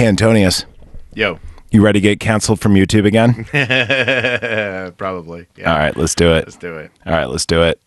Hey, Antonius, Yo. you ready to get canceled from YouTube again? Probably. Yeah. All right, let's do it. Let's do it. All right, let's do it.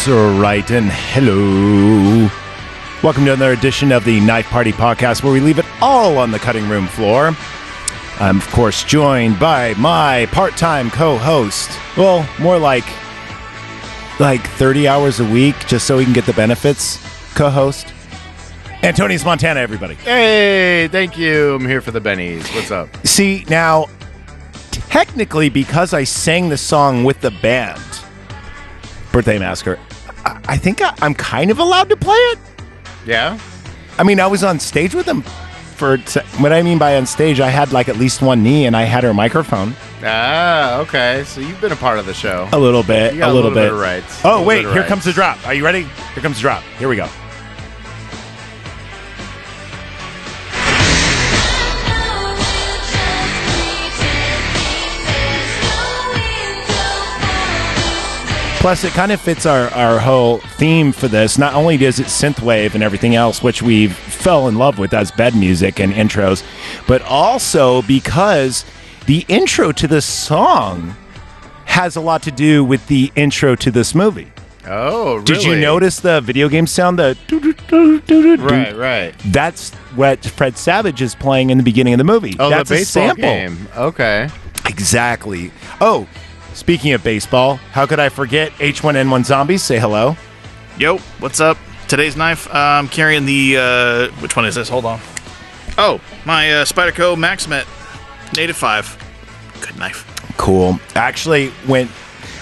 That's right, and hello. Welcome to another edition of the Night Party Podcast, where we leave it all on the cutting room floor. I'm, of course, joined by my part-time co-host. Well, more like like 30 hours a week, just so we can get the benefits. Co-host Antonius Montana, everybody. Hey, thank you. I'm here for the bennies. What's up? See, now, technically, because I sang the song with the band, Birthday Massacre, I, think I, I'm kind of allowed to play it. Yeah? I mean, I was on stage with them for what I mean by on stage, I had like at least one knee and I had her microphone. Ah, okay. So you've been a part of the show. A little bit, a little, bit. of rights. Oh, wait, here rights. comes the drop. Are you ready? Here comes the drop. Here we go. Plus, it kind of fits our, our whole theme for this. Not only does it synthwave and everything else, which we fell in love with as bed music and intros, but also because the intro to this song has a lot to do with the intro to this movie. Oh, really? Did you notice the video game sound? The Right, right. That's what Fred Savage is playing in the beginning of the movie. Oh, That's the a sample. game. Okay. Exactly. Oh, speaking of baseball, how could I forget H1N1 Zombies? Say hello. Yo, what's up? Today's knife. Uh, I'm carrying the. Uh, which one is this? Hold on. Oh, my uh, Spyderco Maxamet Native 5. Good knife. Cool. Actually, when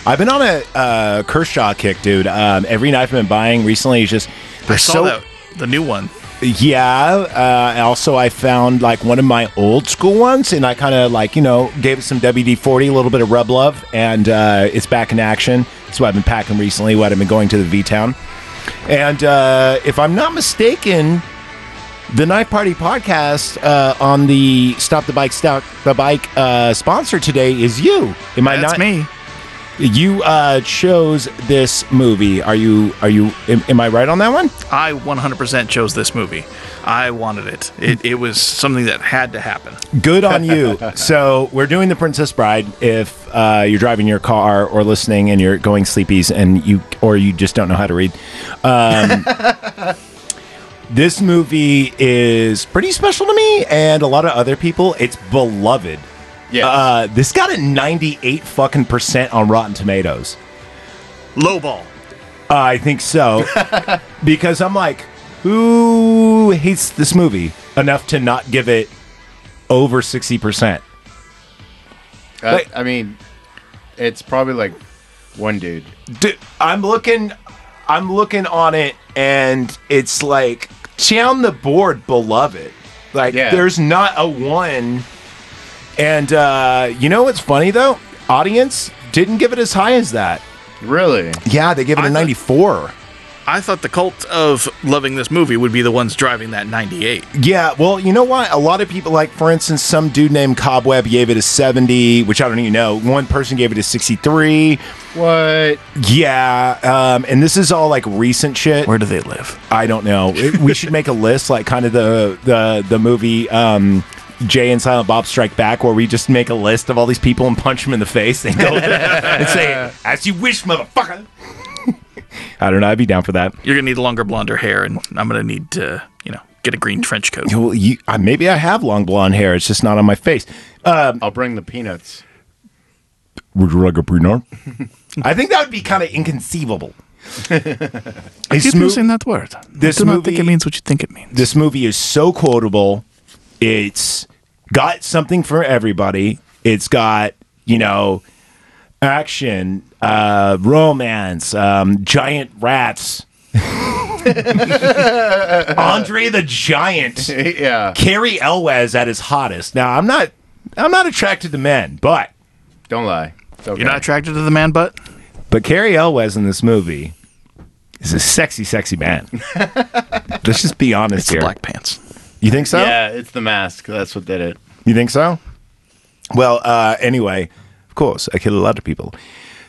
I've been on a uh, Kershaw kick, dude. Um, every knife I've been buying recently is just they're I saw so that. The new one. Yeah. Uh, also, I found like one of my old school ones, and I kind of like you know gave it some WD forty, a little bit of rub love, and uh, it's back in action. That's what I've been packing recently. What I've been going to the V Town, and uh, if I'm not mistaken, the Night Party podcast uh, on the Stop the Bike Stop the Bike uh, sponsor today is you. Am I That's not? me. You uh, chose this movie. Are you? Are you? Am, am I right on that one? I 100% chose this movie. I wanted it. It, it was something that had to happen. Good on you. so we're doing the Princess Bride. If uh, you're driving your car or listening and you're going sleepies and you or you just don't know how to read, um, this movie is pretty special to me and a lot of other people. It's beloved. Yes. Uh, this got a 98 fucking percent on Rotten Tomatoes. Low ball. I think so. because I'm like, who hates this movie enough to not give it over 60%? Uh, like- I mean, it's probably like one dude. Dude, I'm looking I'm looking on it and it's like down the board beloved. Like Yeah. there's not a one. And uh you know what's funny though? Audience didn't give it as high as that. Really? Yeah, they gave it I a thought- 94. I thought the cult of loving this movie would be the ones driving that 98. Yeah, well, you know what? A lot of people, like for instance, some dude named Cobweb gave it a 70, which I don't even know. One person gave it a 63. What? Yeah, um, and this is all like recent shit. Where do they live? I don't know. It- we should make a list, like kind of the the the movie um, Jay and Silent Bob Strike Back, where we just make a list of all these people and punch them in the face and go and say, "As you wish, motherfucker." I don't know. I'd be down for that. You're going to need longer, blonder hair, and I'm going to need to, you know, get a green trench coat. Well, you, uh, maybe I have long blonde hair. It's just not on my face. I'll bring the peanuts. Would you like a peanut? I think that would be kind of inconceivable. This Keep mo- using that word. this I do not think it means what you think it means. this movie is so quotable. It's got something for everybody. It's got, you know, action, uh, romance, um, giant rats. Andre the Giant. yeah. Cary Elwes at his hottest. Now, I'm not I'm not attracted to men, but Don't lie. Okay. You're not attracted to the man butt? but Cary Elwes in this movie is a sexy, sexy man. Let's just be honest It's here. black pants. You think so? Yeah, it's the mask. That's what did it. You think so? Well, uh, anyway, of course, I kill a lot of people.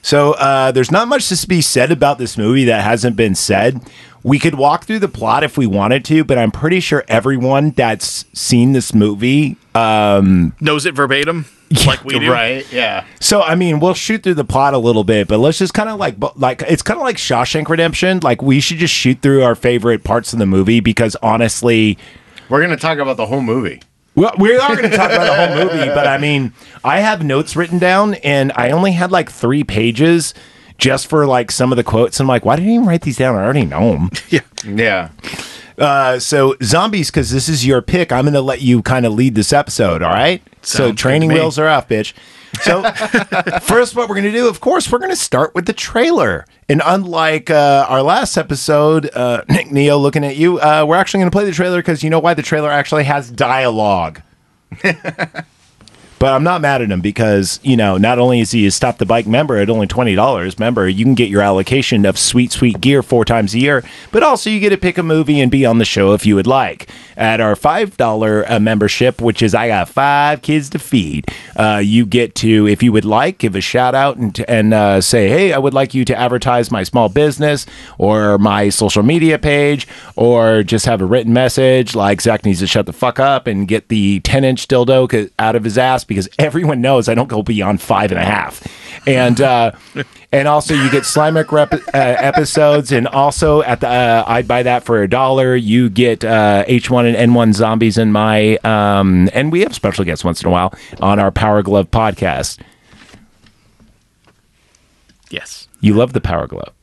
So uh, there's not much to be said about this movie that hasn't been said. We could walk through the plot if we wanted to, but I'm pretty sure everyone that's seen this movie. Um, Knows it verbatim, like we do. Right? Yeah. so I mean, we'll shoot through the plot a little bit, but let's just kind of like like it's kind of like Shawshank Redemption. Like we should just shoot through our favorite parts of the movie because honestly, We're gonna talk about the whole movie. Well, we are going to talk about the whole movie, but I mean, I have notes written down, and I only had like three pages just for like some of the quotes. I'm like, why didn't you even write these down? I already know them. Yeah. Yeah. Uh, so zombies, because this is your pick, I'm going to let you kind of lead this episode. All right. so training good to me. wheels are off, bitch. So first, what we're going to do, of course, we're going to start with the trailer. And unlike uh, our last episode, uh, Nick Neo, looking at you, uh, we're actually going to play the trailer because you know why the trailer actually has dialogue. But I'm not mad at him because, you know, not only is he a Stop the Bike member at only $20, remember, you can get your allocation of sweet, sweet gear four times a year, but also you get to pick a movie and be on the show if you would like. At our $5 uh, membership, which is I got five kids to feed, uh, you get to, if you would like, give a shout out and, and uh, say, hey, I would like you to advertise my small business or my social media page or just have a written message like Zach needs to shut the fuck up and get the 10 inch dildo out of his ass because everyone knows I don't go beyond five and a half. And, uh, and also you get Slimek rep- uh, episodes and also at the, uh, I'd buy that for a dollar. You get, uh, H1 and N1 zombies in my, um, and we have special guests once in a while on our Power Glove podcast. Yes. You love the Power Glove.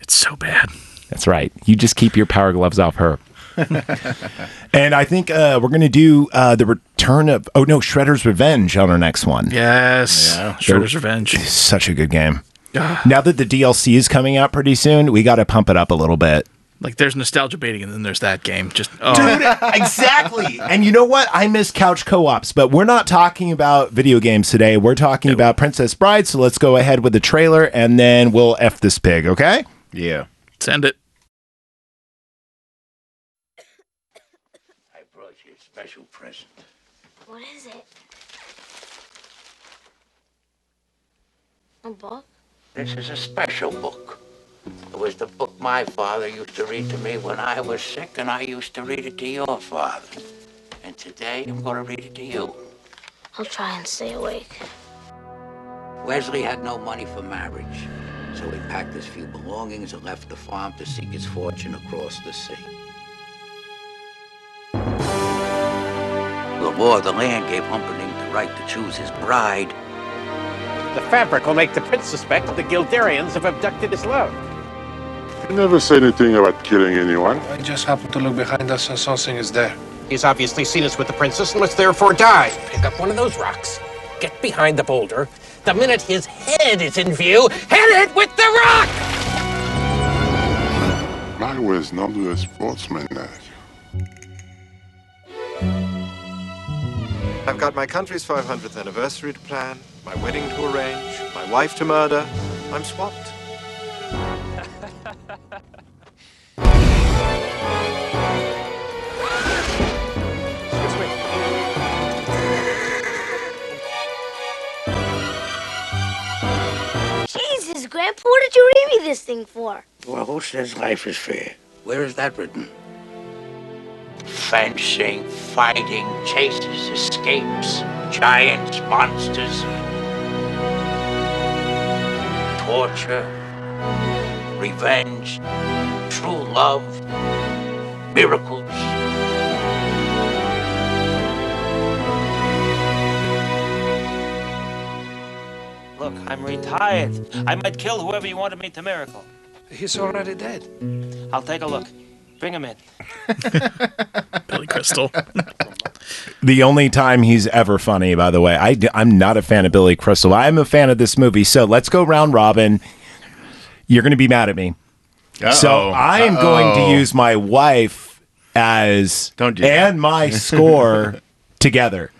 It's so bad. That's right. You just keep your power gloves off her. and I think uh, we're going to do uh, the return of, oh no, Shredder's Revenge on our next one. Yes. Yeah. Shredder's Revenge. Such a good game. now that the DLC is coming out pretty soon, we got to pump it up a little bit. Like there's nostalgia baiting, and then there's that game. Just oh, Dude, exactly. And you know what? I miss couch co-ops, but we're not talking about video games today. We're talking about Princess Bride. So let's go ahead with the trailer, and then we'll f this pig. Okay? Yeah. send it. I brought you a special present. What is it? A book? This is a special book. It was the book my father used to read to me when I was sick, and I used to read it to your father. And today I'm going to read it to you. I'll try and stay awake. Wesley had no money for marriage, so he packed his few belongings and left the farm to seek his fortune across the sea. The law of the land gave Humperdinck the right to choose his bride, The fabric will make the prince suspect that the Guilderians have abducted his love. You never say anything about killing anyone. I just happened to look behind us and something is there. He's obviously seen us with the princess and must therefore die. Pick up one of those rocks, get behind the boulder. The minute his head is in view, hit it with the rock! I was not a sportsman. I've got my country's 500th anniversary to plan, my wedding to arrange, my wife to murder. I'm swamped. Excuse me. Jesus, Grandpa, what did you read me this thing for? Well, who says life is fair? Where is that written? Fencing, fighting, chases, escapes, giants, monsters, torture, revenge, true love, miracles. Look, I'm retired. I might kill whoever you wanted me to miracle. He's already dead. I'll take a look. Bring him in. Billy Crystal. The only time he's ever funny, by the way. I, am not a fan of Billy Crystal. I'm a fan of this movie. So let's go round robin. You're going to be mad at me. So Uh-oh. I am going to use my wife as Don't do that. and my score together.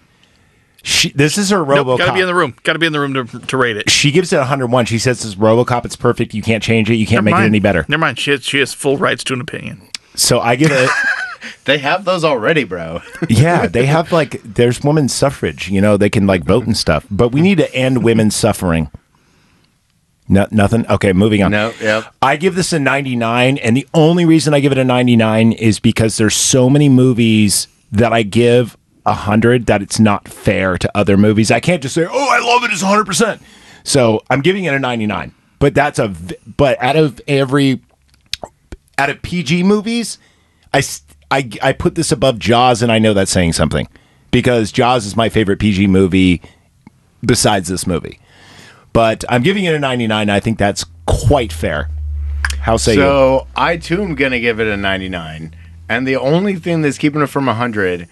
She, this is her RoboCop. Nope, gotta be in the room. Gotta be in the room to, to rate it. she gives it 101. She says it's RoboCop. It's perfect. You can't change it. You can't Never make mind. it any better. Never mind. She has, she has full rights to an opinion. So I give it. They have those already, bro. yeah, they have like there's women's suffrage. You know, they can like vote and stuff. But we need to end women's suffering. No, nothing. Okay, moving on. No, yep. I give this a 99, and the only reason I give it a 99 is because there's so many movies that I give a 100 that it's not fair to other movies. I can't just say, "Oh, I love it as 100%." So, I'm giving it a 99. But that's a v- but out of every out of PG movies, I I I put this above Jaws and I know that's saying something because Jaws is my favorite PG movie besides this movie. But I'm giving it a 99. I think that's quite fair. How say you? so I too am gonna give it a 99, and the only thing that's keeping it from 100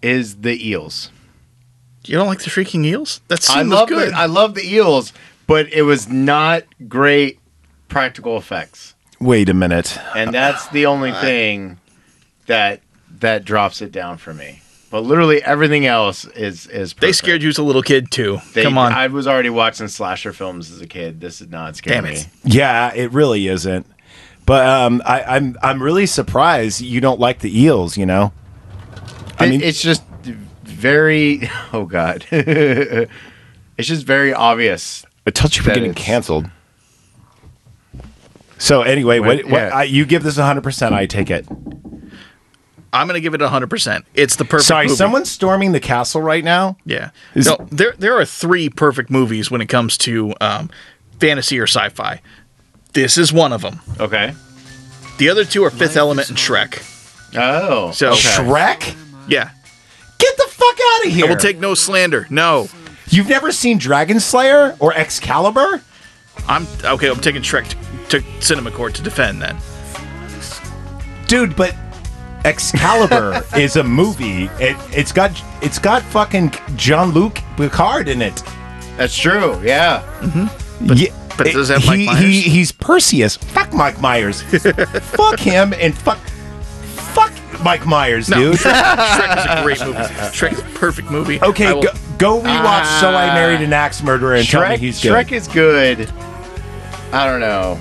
is the eels. You don't like the freaking eels? That I was love good. The, I love the eels, but it was not great practical effects, Wait a minute. and that's the only thing that that drops it down for me. But literally everything else is is. they scared you as a little kid too. They- Come on. I was already watching slasher films as a kid. This is not scary. Damn it. Yeah, it really isn't. But um, I, I'm I'm really surprised you don't like the eels. You know, I mean- it's just very. Oh God, it's just very obvious. I told you we're getting canceled. So anyway, what, Wait, what, yeah. I, you give this 100. percent I take it. I'm gonna give it 100. percent It's the perfect. Sorry, movie. someone's storming the castle right now. Yeah. Is- no, there there are three perfect movies when it comes to um, fantasy or sci-fi. This is one of them. Okay. The other two are Fifth Element and Shrek. Oh. So okay. Shrek, yeah, get the fuck out of here. I will take no slander. No, You've never seen Dragon Slayer or Excalibur? I'm okay. I'm taking Shrek to, to Cinema Court to defend then. dude but excalibur is a movie it, it's got it's got fucking jean-luc picard in it That's true. Yeah. Mm-hmm. But- Yeah, but does it have Mike he, Myers? he, he's perseus fuck mike myers fuck him and fuck fuck mike myers No, dude Shrek is a great movie. Shrek is a perfect movie. okay will- go, go rewatch so i ah. married an axe murderer and tell me Shrek. he's good Shrek is good. I don't know.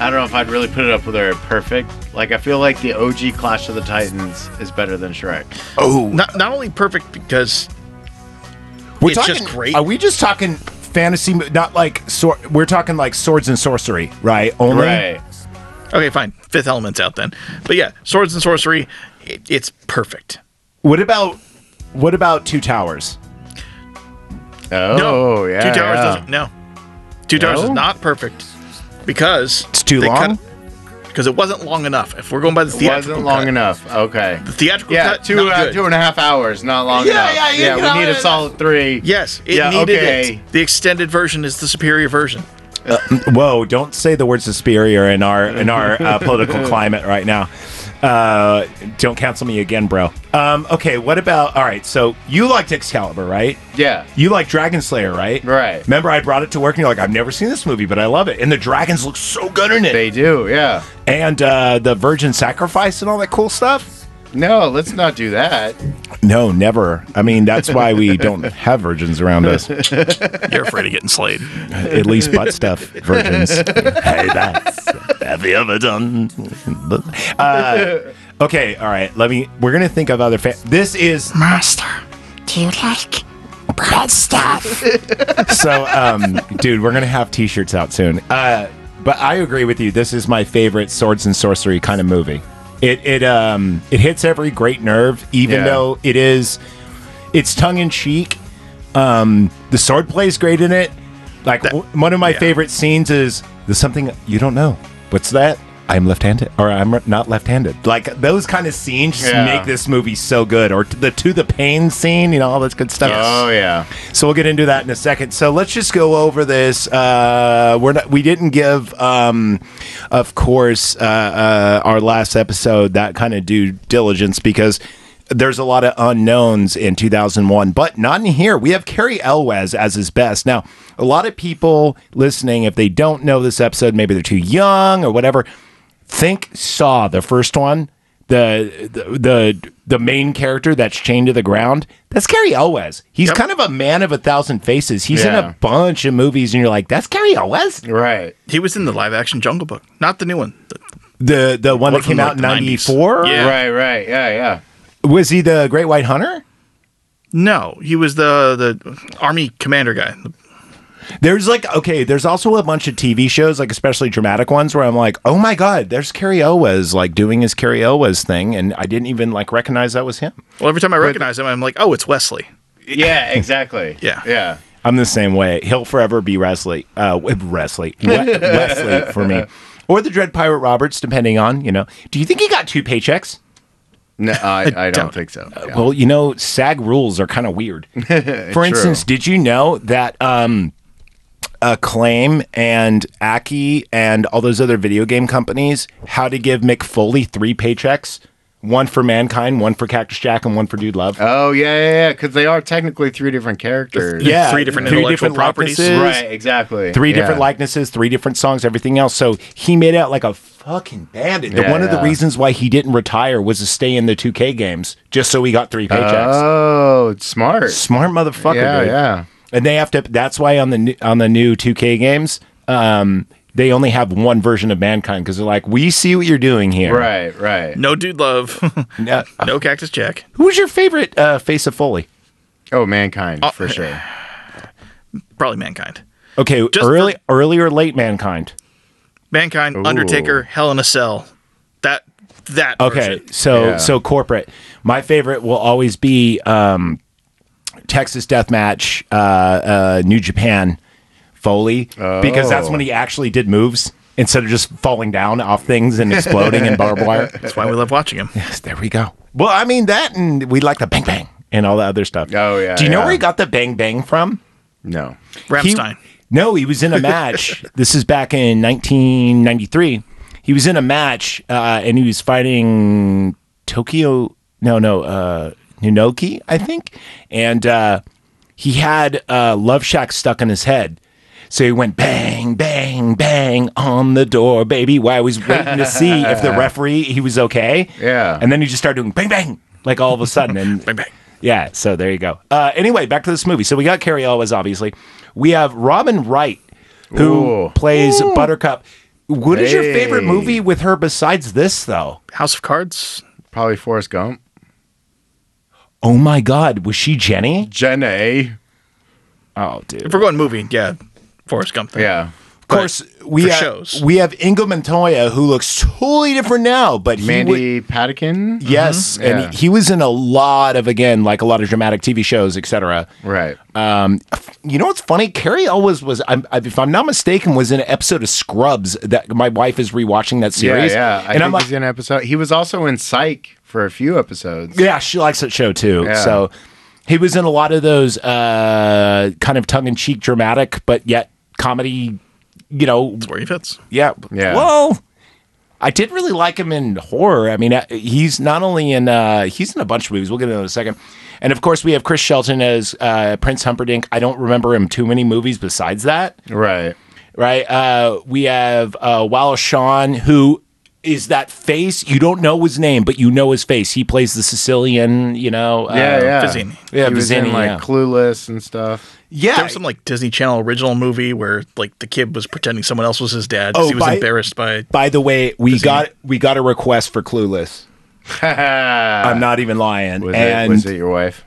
I don't know if I'd really put it up with her perfect. Like I feel like the OG Clash of the Titans is better than Shrek. oh not not only perfect because we're it's talking, just great. are we just talking fantasy not like sword we're talking like swords and sorcery right only Right. okay, fine. Fifth Element's out then. But yeah, swords and sorcery, it, it's perfect. what about what about two towers Oh no, yeah. Two Towers yeah. doesn't. No, Two Towers is not perfect because It's too they long? Because it wasn't long enough. If we're going by the It theatrical wasn't long cut, enough. Okay. the theatrical Yeah, cut, two not uh, good. two and a half hours, not long Yeah, enough. yeah, yeah, you know, we need a uh, solid three. Yes, it Yeah, needed okay. it. The extended version is the superior version. Whoa! Don't say the word superior in our in our uh, political climate right now. Uh, don't cancel me again, bro. Um, okay, what about? All right, so you liked Excalibur, right? Yeah. You like Dragon Slayer, right? Right. Remember, I brought it to work, and you're like, "I've never seen this movie, but I love it." And the dragons look so good in it, They do. Yeah. and uh, the virgin sacrifice and all that cool stuff. No, let's not do that. No, never. I mean, that's why we don't have virgins around us. You're afraid of getting slayed. At least butt stuff virgins. hey, that's have you ever done? Uh, okay, all right. Let me. We're gonna think of other. Fa- this is Master, do you like bad stuff? so, um, dude. We're gonna have T-shirts out soon. Uh, but I agree with you. This is my favorite swords and sorcery kind of movie. It it um it hits every great nerve, even Yeah. though it is it's tongue in cheek. Um, the sword plays great in it. Like w- one of my yeah. favorite scenes is there's something you don't know. What's that? I'm left-handed, or I'm not left-handed. Like those kind of scenes just Yeah. make this movie so good. Or the to the pain scene, you know, all this good stuff. Oh yeah. So we'll get into that in a second. So let's just go over this. Uh, we're not. We didn't give, um, of course, uh, uh, our last episode that kind of due diligence because there's a lot of unknowns in 2001, but not in here. We have Cary Elwes as his best. Now, a lot of people listening, if they don't know this episode, maybe they're too young or whatever. Think Saw, the first one, the the the, the main character that's chained to the ground. That's Gary Elwes. He's kind of a man of a thousand faces. He's in a bunch of movies, and you're like, that's Gary Elwes. Right. He was in the live action Jungle Book, not the new one. The- The the one One that came from, out in '94. Yeah. Right, right. Yeah, yeah. Was he the Great White Hunter? no, he was the the army commander guy. There's like okay, there's also a bunch of TV shows, like especially dramatic ones, where I'm like, oh my god, there's Cary Elwes like doing his Cary Elwes thing, and I didn't even like recognize that was him. Well, every time I recognize him, I'm like, oh, it's Wesley. Yeah, exactly. Yeah. Yeah. I'm the same way. He'll forever be Wesley, uh, Wesley, Wesley for me, or the Dread Pirate Roberts, depending on you know. Do you think he got two paychecks? No, I, I, don't, don't. think so. Yeah. Well, you know, SAG rules are kind of weird. For instance, did you know that um, Acclaim and Aki and all those other video game companies how to give Mick Foley three paychecks? One for Mankind, one for Cactus Jack, and one for Dude Love. Oh yeah, yeah, yeah. Because they are technically three different characters. yeah, three different three intellectual properties. likenesses, Right. Exactly. Three Yeah. different likenesses, three different songs, everything else. So he made out like a fucking bandit. Yeah, one of the yeah. reasons why he didn't retire was to stay in the 2K games, just so he got three paychecks. Oh, smart. Smart motherfucker. Yeah, dude. yeah. And they have to. That's why on the new, on the new 2K games, um, they only have one version of mankind because they're like, we see what you're doing here. Right, right. No dude love. Now, no Cactus Jack. who was your favorite uh, face of Foley? Oh, mankind Oh, for sure. Probably Mankind. Okay, Just early, for- early or late mankind. Mankind, Ooh. Undertaker, Hell in a Cell. That that. Okay, version. so Yeah. so corporate. My favorite will always be um, Texas Deathmatch, uh, uh, New Japan, Foley, because that's Oh. when he actually did moves instead of just falling down off things and exploding in barbed wire. That's why we love watching him. Yes, there we go. Well, I mean that, and we like the bang bang and all the other stuff. Oh, yeah, Do you know where he got the bang bang from? No. He- Rammstein. No, he was in a match. this is back in 1993. He was in a match uh, and he was fighting Tokyo. No, no, uh, Nunoki, I think. And uh, he had uh, Love Shack stuck in his head. So he went bang, bang, bang on the door, baby. While I was waiting to see if the referee he was okay. Yeah. And then he just started doing bang, bang, like all of a sudden. And Bang bang. yeah, so there you go. Uh, anyway, back to this movie. So we got Cary Elwes, obviously. We have Robin Wright, who Ooh. plays Buttercup. What is your favorite movie with her besides this, though? House of Cards. Probably Forrest Gump. Oh my God, was she Jenny? Jen A. Oh, dude. If we're going movie, yeah, Forrest Gump. Then. Yeah. Of course, we have, shows. we have Inigo Montoya, who looks totally different now, but he Mandy Patinkin. yes, Mhm. and Yeah. he, he was in a lot of again, like a lot of dramatic TV shows, etc. Right. Um, you know what's funny? Cary Elwes was, I'm, I- if I'm not mistaken, was in an episode of Scrubs that my wife is rewatching that series. Yeah, yeah. I and I'm think like, he's in an episode. He was also in Psych for a few episodes. yeah, she likes that show too. Yeah. So he was in a lot of those uh, kind of tongue in cheek, dramatic, but yet comedy. You know, That's where he fits. yeah, Yeah. Well, I did really like him in horror. I mean, uh, he's not only in uh, he's in a bunch of movies. We'll get into it in a second. And of course, we have Chris Shelton as uh, Prince Humperdinck. I don't remember him too many movies besides that. Right. right? Uh, we have uh, Wallace Shawn, who is that face. You don't know his name, but you know his face. He plays the Sicilian, you know. uh, Yeah, yeah. Vizzini. Yeah, he was Vizzini, in like yeah. Clueless and stuff. Yeah. There was some like Disney Channel original movie where like the kid was pretending someone else was his dad. 'cause Oh, he was by- embarrassed by. By the way, we got we got a request for Clueless. I'm not even lying. Was, and it, was it your wife?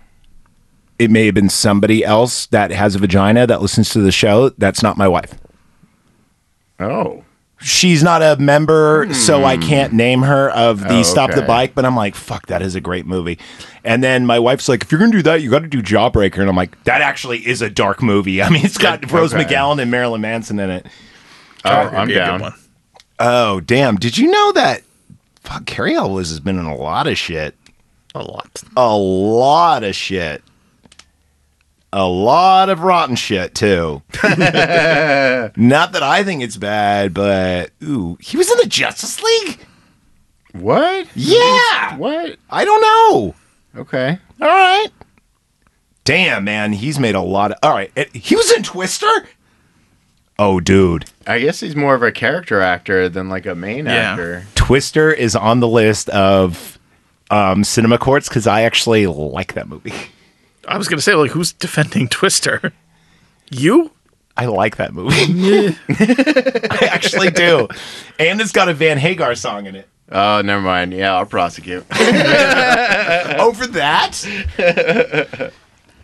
it may have been somebody else that has a vagina that listens to the show. That's not my wife. Oh. She's not a member, so I hmm. can't name her of the Oh, Stop the. Bike, but I'm like, fuck, that is a great movie. And then my wife's like, if you're going to do that, you got to do Jawbreaker. And I'm like, that actually is a dark movie. I mean, it's got Rose. McGowan and Marilyn Manson in it. Oh, Would I'm be a good down. one. Oh, damn. Did you know that? Fuck, Cary Elwes has been in a lot of shit. A lot. A lot of shit. A lot of rotten shit, too. Not that I think it's bad, but ooh, he was in the Justice League? What? Yeah. What? I don't know. Okay. All right. Damn, man, he's made a lot of. All right, eh, he was in Twister. Oh, dude. I guess he's more of a character actor than like a main Yeah. actor. Twister is on the list of um, cinema courts because I actually like that movie. I was gonna say like who's defending Twister? You? I like that movie. I actually do. And it's got a Van Hagar song in it. Oh, never mind. Yeah, I'll prosecute. Over that?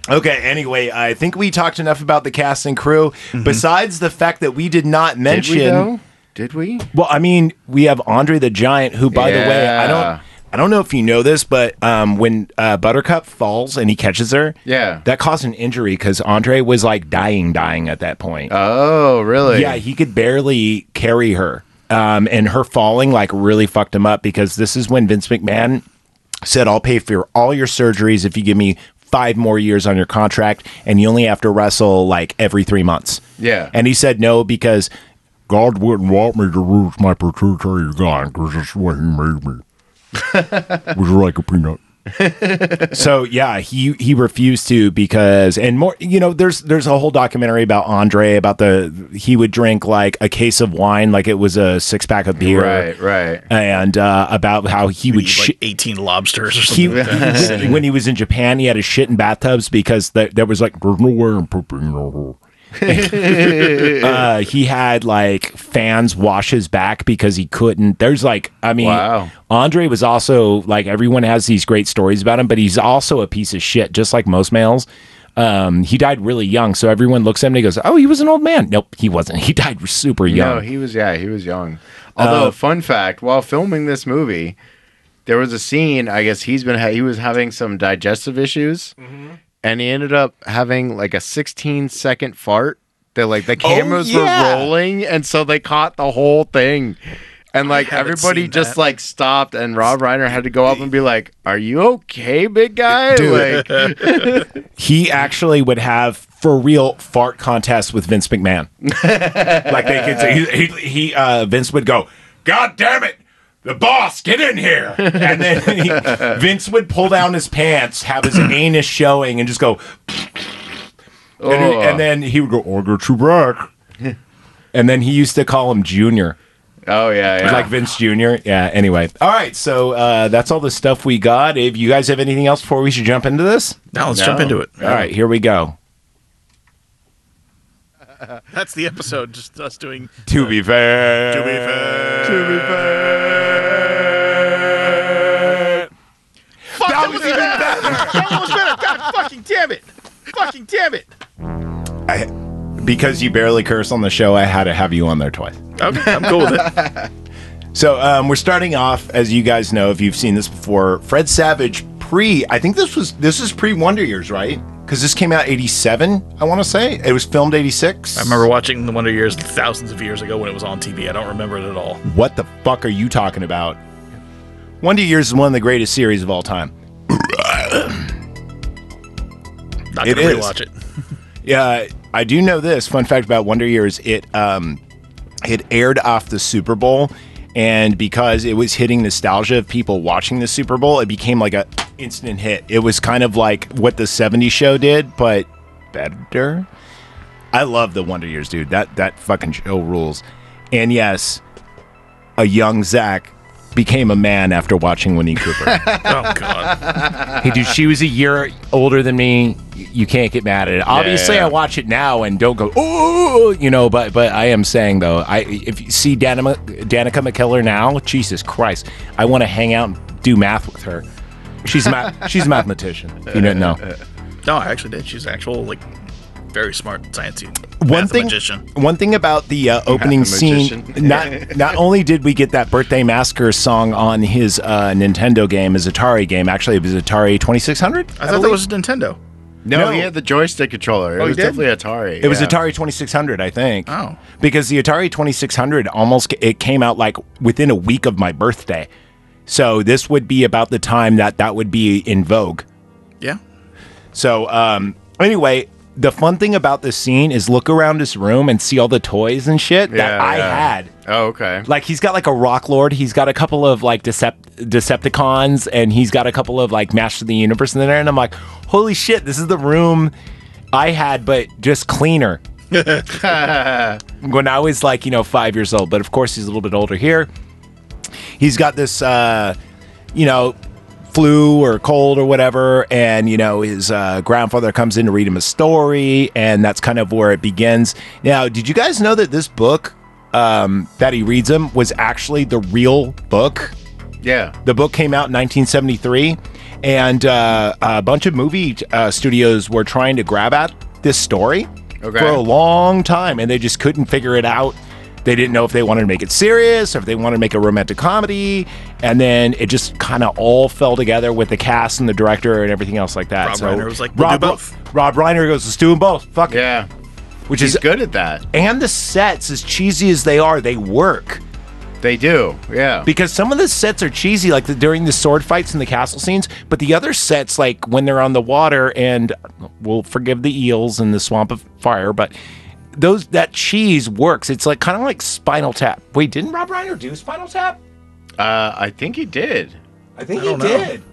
okay, anyway, I think we talked enough about the cast and crew. Mm-hmm. Besides the fact that we did not Did mention. we? Did we? Well, I mean, we have Andre the Giant, who, by the way, I don't. I don't know if you know this, but um, when uh, Buttercup falls and he catches her, Yeah. that caused an injury because Andre was like dying, dying at that point. Oh, really? Yeah, he could barely carry her. Um, and her falling like really fucked him up because this is when Vince McMahon said, I'll pay for all your surgeries if you give me five more years on your contract and you only have to wrestle like every three months. Yeah. And he said no because God wouldn't want me to lose my pituitary gland because that's what he made me. Was like a peanut. so yeah, he he refused to because and more you know there's there's a whole documentary about Andre about the he would drink like a case of wine like it was a six pack of beer Right, right. and uh, about how he would Eat, shit like 18 lobsters or he, something. like that. when he was in Japan, he had his shit in bathtubs because there, there was like there's no way I'm pooping in a hole. uh, he had like fans wash his back because he couldn't. There's like, I mean, Wow. Andre was also like everyone has these great stories about him, but he's also a piece of shit, just like most males. Um, he died really young, so everyone looks at him and he goes, "Oh, he was an old man." Nope, he wasn't. He died super young. No, he was. Yeah, he was young. Although, Uh, fun fact: while filming this movie, there was a scene. I guess he's been ha- he was having some digestive issues, Mm-hmm. And he ended up having like a 16 second fart. That like the Oh, cameras yeah. were rolling, and so they caught the whole thing. And like everybody just that. like stopped, and Rob Reiner had to go up and be like, "Are you okay, big guy?" Dude. Like, he actually would have for real fart contests with Vince McMahon. like they could say, he, he, he uh, Vince would go, God damn it, the boss, get in here. And then he, Vince would pull down his pants, have his anus showing, and just go, and, Oh. and then he would go, I'll get you and then he used to call him Junior. oh yeah, yeah. Like Vince Jr. Yeah, anyway. All right, so uh, that's all the stuff we got. If you guys have anything else before we should jump into this? Now let's No. jump into it. All right, here we go. That's the episode, just us doing. To be fair. To be fair. To be fair. That, was even better. that was better. God fucking damn it. Fucking damn it. I, because you barely curse on the show, I had to have you on there twice. Okay, I'm cool with it. So um, we're starting off, as you guys know, if you've seen this before. Fred Savage pre, I think this was this is pre Wonder Years, right? Because this came out '87, I want to say. It was filmed '86. I remember watching The Wonder Years thousands of years ago when it was on TV. I don't remember it at all. What the fuck are you talking about? Wonder Years is one of the greatest series of all time. Not gonna is. rewatch it. Yeah, I do know this. Fun fact about Wonder Years: it um, it aired off the Super Bowl, and because it was hitting nostalgia of people watching the Super Bowl, it became like a instant hit. It was kind of like what the '70s show did, but better. I love the Wonder Years, dude. That that fucking show rules. And yes, a young Zach became a man after watching Winnie Cooper. Oh god. hey, dude, she was a year older than me. You can't get mad at it. Obviously, yeah. I watch it now and don't go, oh, you know. But but I am saying though, I if you see Danica, Danica McKellar now, Jesus Christ, I want to hang out and do math with her. She's a ma- she's a mathematician. If you didn't know. No, I actually did. She's actual like very smart sciencey. One thing, mathematician. one thing about the uh, opening scene, not not only did we get that birthday massacre song on his uh, Nintendo game, his Atari game. Actually, it was Atari Twenty Six Hundred. I thought that was Nintendo. no, No. he had the joystick controller. It Oh, was definitely Atari. It was. Atari 2600, I think. Oh. Because the Atari 2600 almost it came out like within a week of my birthday. So this would be about the time that that would be in vogue. Yeah. So um anyway, the fun thing about this scene is look around his room and see all the toys and shit that Yeah, I yeah. had. Oh, okay. Like he's got like a rock lord, he's got a couple of like Decept- Decepticons, and he's got a couple of like Master of the Universe in there, and I'm like, holy shit, this is the room I had, but just cleaner. when I was like, you know, five years old. But of course, he's a little bit older here. He's got this, uh, you know, flu or cold or whatever. And, you know, his uh, grandfather comes in to read him a story. And that's kind of where it begins. Now, did you guys know that this book um, that he reads him was actually the real book? Yeah. The book came out in 1973, and uh, a bunch of movie uh, studios were trying to grab at this story Okay. for a long time, and they just couldn't figure it out. They didn't know if they wanted to make it serious or if they wanted to make a romantic comedy, and then it just kind of all fell together with the cast and the director and everything else like that. Rob so Reiner was like, "We'll Rob, both." Rob Reiner goes, "Let's do them both." Fuck. Yeah. Which He's is good at that. and the sets, as cheesy as they are, they work They do. Yeah. because some of the sets are cheesy, like the, during the sword fights and the castle scenes. But the other sets, like when they're on the water, and we'll forgive the eels and the swamp of fire, but those that cheese works. It's like kind of like Spinal Tap. Wait, didn't Rob Reiner do Spinal Tap? Uh, I think he did. I think I he don't know. did.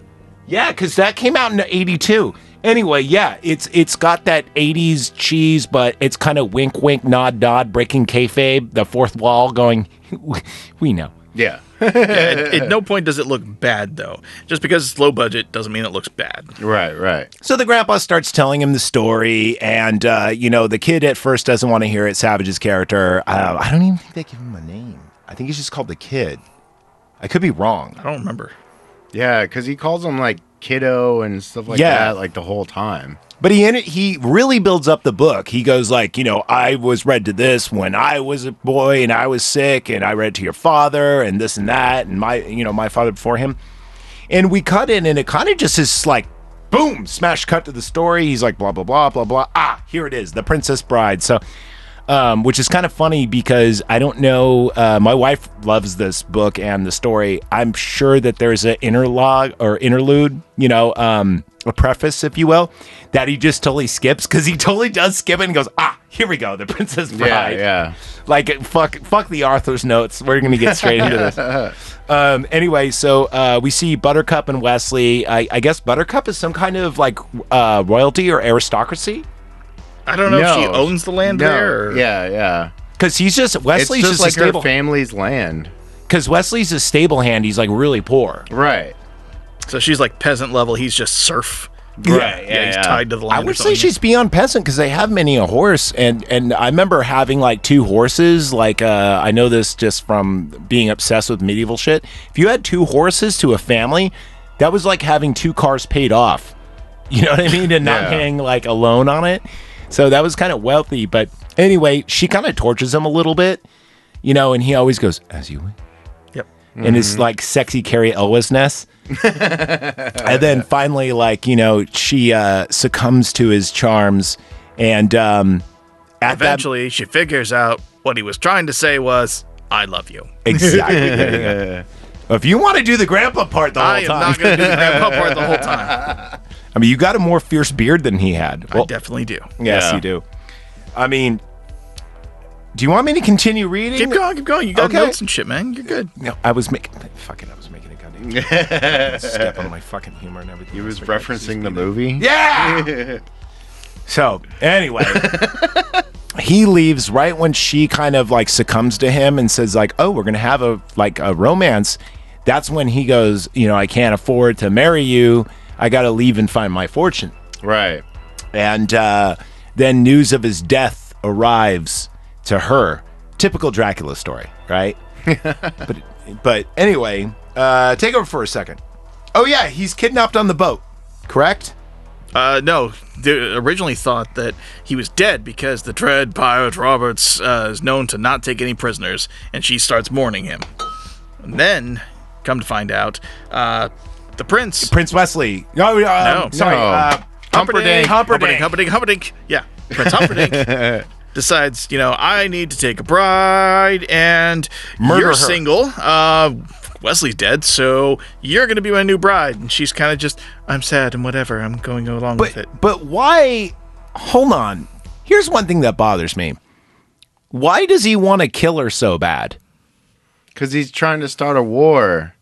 Yeah, because that came out in '82. Anyway, yeah, it's it's got that '80s cheese, but it's kind of wink, wink, nod, nod, breaking kayfabe, the fourth wall, going. We know. Yeah. Yeah, at, at no point does it look bad though. Just because it's low budget doesn't mean it looks bad. right. Right. So the grandpa starts telling him the story, and uh, you know the kid at first doesn't want to hear it. Savage's character, uh, I don't even think they give him a name. I think he's just called the kid. I could be wrong. I don't remember. Yeah, because he calls him like kiddo and stuff like Yeah. that, like the whole time. But he in it, he really builds up the book. He goes like, you know, I was read to this when I was a boy and I was sick, and I read to your father and this and that, and my, you know, my father before him. And we cut in, and it kind of just is like, boom, smash cut to the story. He's like, blah blah blah blah blah. Ah, here it is, the Princess Bride. So, um, which is kind of funny because I don't know. Uh, my wife loves this book and the story. I'm sure that there's an interlog or interlude, you know, um, a preface, if you will, that he just totally skips because he totally does skip it and goes, ah, here we go, the Princess Yeah. Bride. Yeah. Like fuck, fuck the Arthur's notes. We're gonna get straight into this. Um, anyway, so uh, we see Buttercup and Wesley. I, I guess Buttercup is some kind of like uh, royalty or aristocracy I don't know if she owns the land No. there. Or... Yeah. Yeah. because he's just Wesley's it's just, just, like a her family's land. Because Wesley's a stable hand. He's like really poor. Right. So she's like peasant level. He's just serf. Right. Yeah, he's yeah. tied to the land. I or would say she's beyond peasant because they have many a horse, and and I remember having like two horses. Like uh, I know this just from being obsessed with medieval shit. If you had two horses to a family, that was like having two cars paid off. You know what I mean, and not Yeah. paying like a loan on it. So that was kind of wealthy. But anyway, she kind of tortures him a little bit, you know, and he always goes as you wish. Yep. and his like sexy Cary Elwes ness. and then finally, like, you know, she uh, succumbs to his charms. And um, at that. Eventually, she figures out what he was trying to say was, "I love you." Exactly. There you go. If you want to do the grandpa part the whole I am time, not going to do the grandpa part the whole time. I mean, you got a more fierce beard than he had. I definitely do. yes, Yeah. you do. I mean, do you want me to continue reading? Keep going, keep going. You got Okay. notes and shit, man. You're good. No, I was making. Fucking, I was making a goddamn step on my fucking humor and everything. He was like- referencing the movie. Yeah. so anyway, he leaves right when she kind of like succumbs to him and says like, "Oh, we're gonna have a like a romance." That's when he goes, you know, I can't afford to marry you. I got to leave and find my fortune. Right. And uh, then news of his death arrives to her. Typical Dracula story, right? but but anyway, uh, take over for a second. Oh yeah, he's kidnapped on the boat, correct? Uh, no, they originally thought that he was dead because the dread pirate Roberts uh, is known to not take any prisoners, and she starts mourning him. And then, come to find out, uh, the prince. Prince Wesley. No, uh, No. sorry. No. Uh, Humperdinck, Humperdinck. Humperdinck, Humperdinck, Humperdinck. Yeah, Prince Humperdinck decides, you know, I need to take a bride, and Murder you're her. single. Uh, Wesley's dead, so you're gonna be my new bride. And she's kind of just, I'm sad and whatever. I'm going along with it. But but why? Hold on. Here's one thing that bothers me. Why does he want to kill her so bad? Because he's trying to start a war.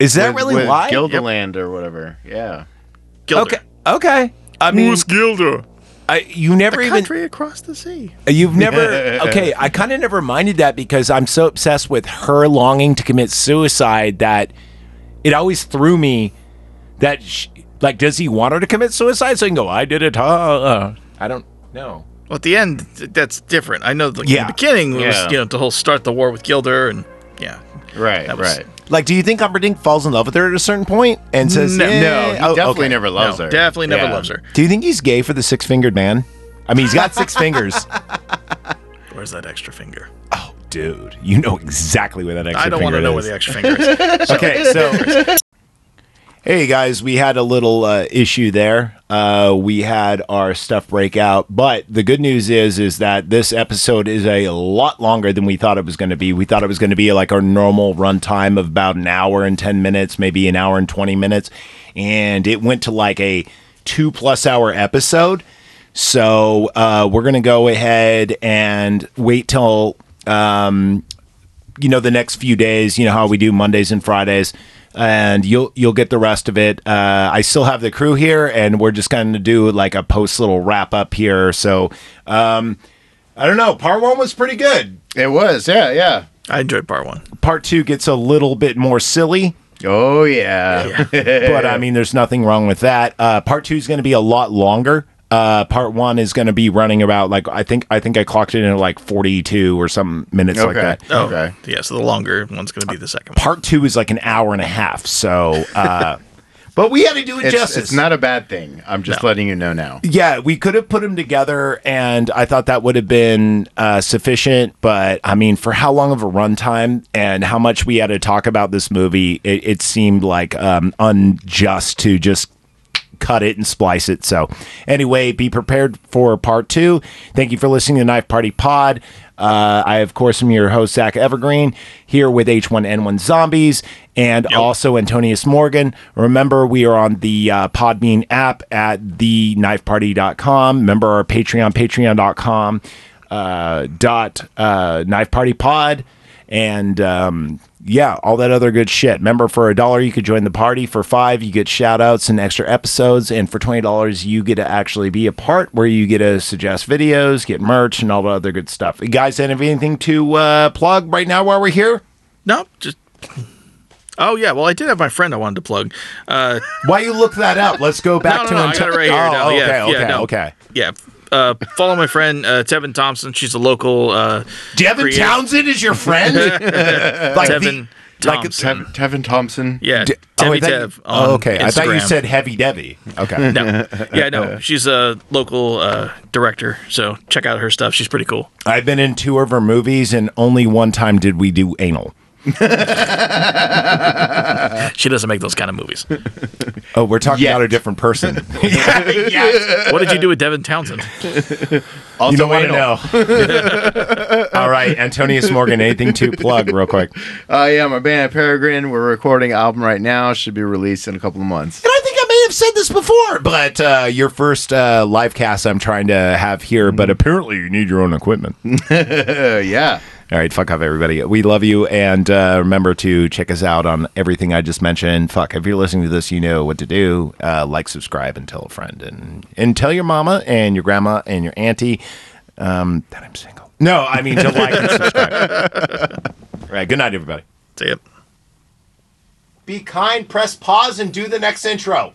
Is that with- really with why? Gilderland or whatever. Yeah. Guilder. Okay. Okay. I mean, Guilder? I, you never The even country across the sea. You've never okay. I kind of never minded that because I'm so obsessed with her longing to commit suicide that it always threw me that sh like does he want her to commit suicide so he can go I did it huh? Uh, I don't know. Well, at the end, that's different. I know, like, in Yeah. the beginning was, Yeah. you know, the whole start the war with Guilder, and yeah. Right, That was- right. Like, do you think Humperdinck falls in love with her at a certain point and says No. "Yeah"? No, he Oh, definitely okay. never loves No, her. definitely never Yeah. loves her. Do you think he's gay for the six fingered man? I mean, he's got six fingers. Where's that extra finger? Oh, dude, you know exactly where that extra. Finger is. I don't want to finger know where is. the extra finger is. Okay, so hey guys, we had a little uh, issue there. Uh, we had our stuff break out, but the good news is is that this episode is a lot longer than we thought it was going to be. We thought it was going to be like our normal runtime of about an hour and ten minutes, maybe an hour and twenty minutes, and it went to like a two plus hour episode. So uh, we're gonna go ahead and wait till um, you know the next few days you know how we do mondays and fridays and you'll you'll get the rest of it. Uh, i still have the crew here and we're just going to do like a post little wrap up here. So um, i don't know. Part one was pretty good. It was, yeah, yeah. I enjoyed part one. part two gets a little bit more silly. Oh yeah. but i mean there's nothing wrong with that. Uh, part two is going to be a lot longer uh, part one is going to be running about like I think I think I clocked it in like 42 or some minutes like that. Oh, Okay. yeah. So the longer one's going to be the second one. Part two is like an hour and a half. So, uh, but we had to do it It's, justice. it's not a bad thing. I'm just No. letting you know now. Yeah, we could have put them together, and I thought that would have been uh, sufficient. But I mean, for how long of a runtime and how much we had to talk about this movie, it, it seemed like um, unjust to just cut it and splice it. So, anyway, be prepared for part two. Thank you for listening to Knife Party Pod. Uh, I, of course, am your host, Zach Evergreen, here with H1N1 Zombies and also Antonius Morgan. Remember, we are on the uh, Podbean app at theknifeparty.com. Remember our Patreon, patreon.com uh, dot uh, knife party pod and um, yeah all that other good shit remember for a dollar you could join the party for five you get shout outs and extra episodes and for $20 you get to actually be a part where you get to suggest videos get merch and all the other good stuff you guys have anything to uh, plug right now while we're here No, just. Oh yeah, well I did have my friend I wanted to plug. Uh, why you look that up let's go back no, to no, no, I got it right here. oh, no, okay yeah, okay yeah, no. okay Yeah. Uh, follow my friend uh, Tevin Thompson. She's a local. Uh, devin creative- townsend is your friend like the- Tevin like Thompson. Tev- Tevin Thompson. yeah, D- Tevi I thought- Tev. On oh, okay. I thought you said heavy Debbie. Okay. No, yeah, no. She's a local uh, director, so check out her stuff. She's pretty cool. I've been in two of her movies, and only one time did we do anal. She doesn't make those kind of movies. Oh, we're talking Yet. about a different person. what did you do with Devin Townsend? Also you don't want to anal. know. All right, Antonius Morgan, anything to plug real quick? And Uh, yeah, my band Peregrine. We're recording an album right now. Should be released in a couple of months. And I think I may have said this before, but uh, your first uh, live cast I'm trying to have here, but apparently you need your own equipment. Yeah. All right, fuck off, everybody. We love you, and uh, remember to check us out on everything I just mentioned. Fuck, if you're listening to this, you know what to do. Uh, like, subscribe, and tell a friend, and and tell your mama and your grandma and your auntie um, that I'm single. No, I mean to like and subscribe. All right, good night, everybody. See ya. Be kind, press pause, and do the next intro.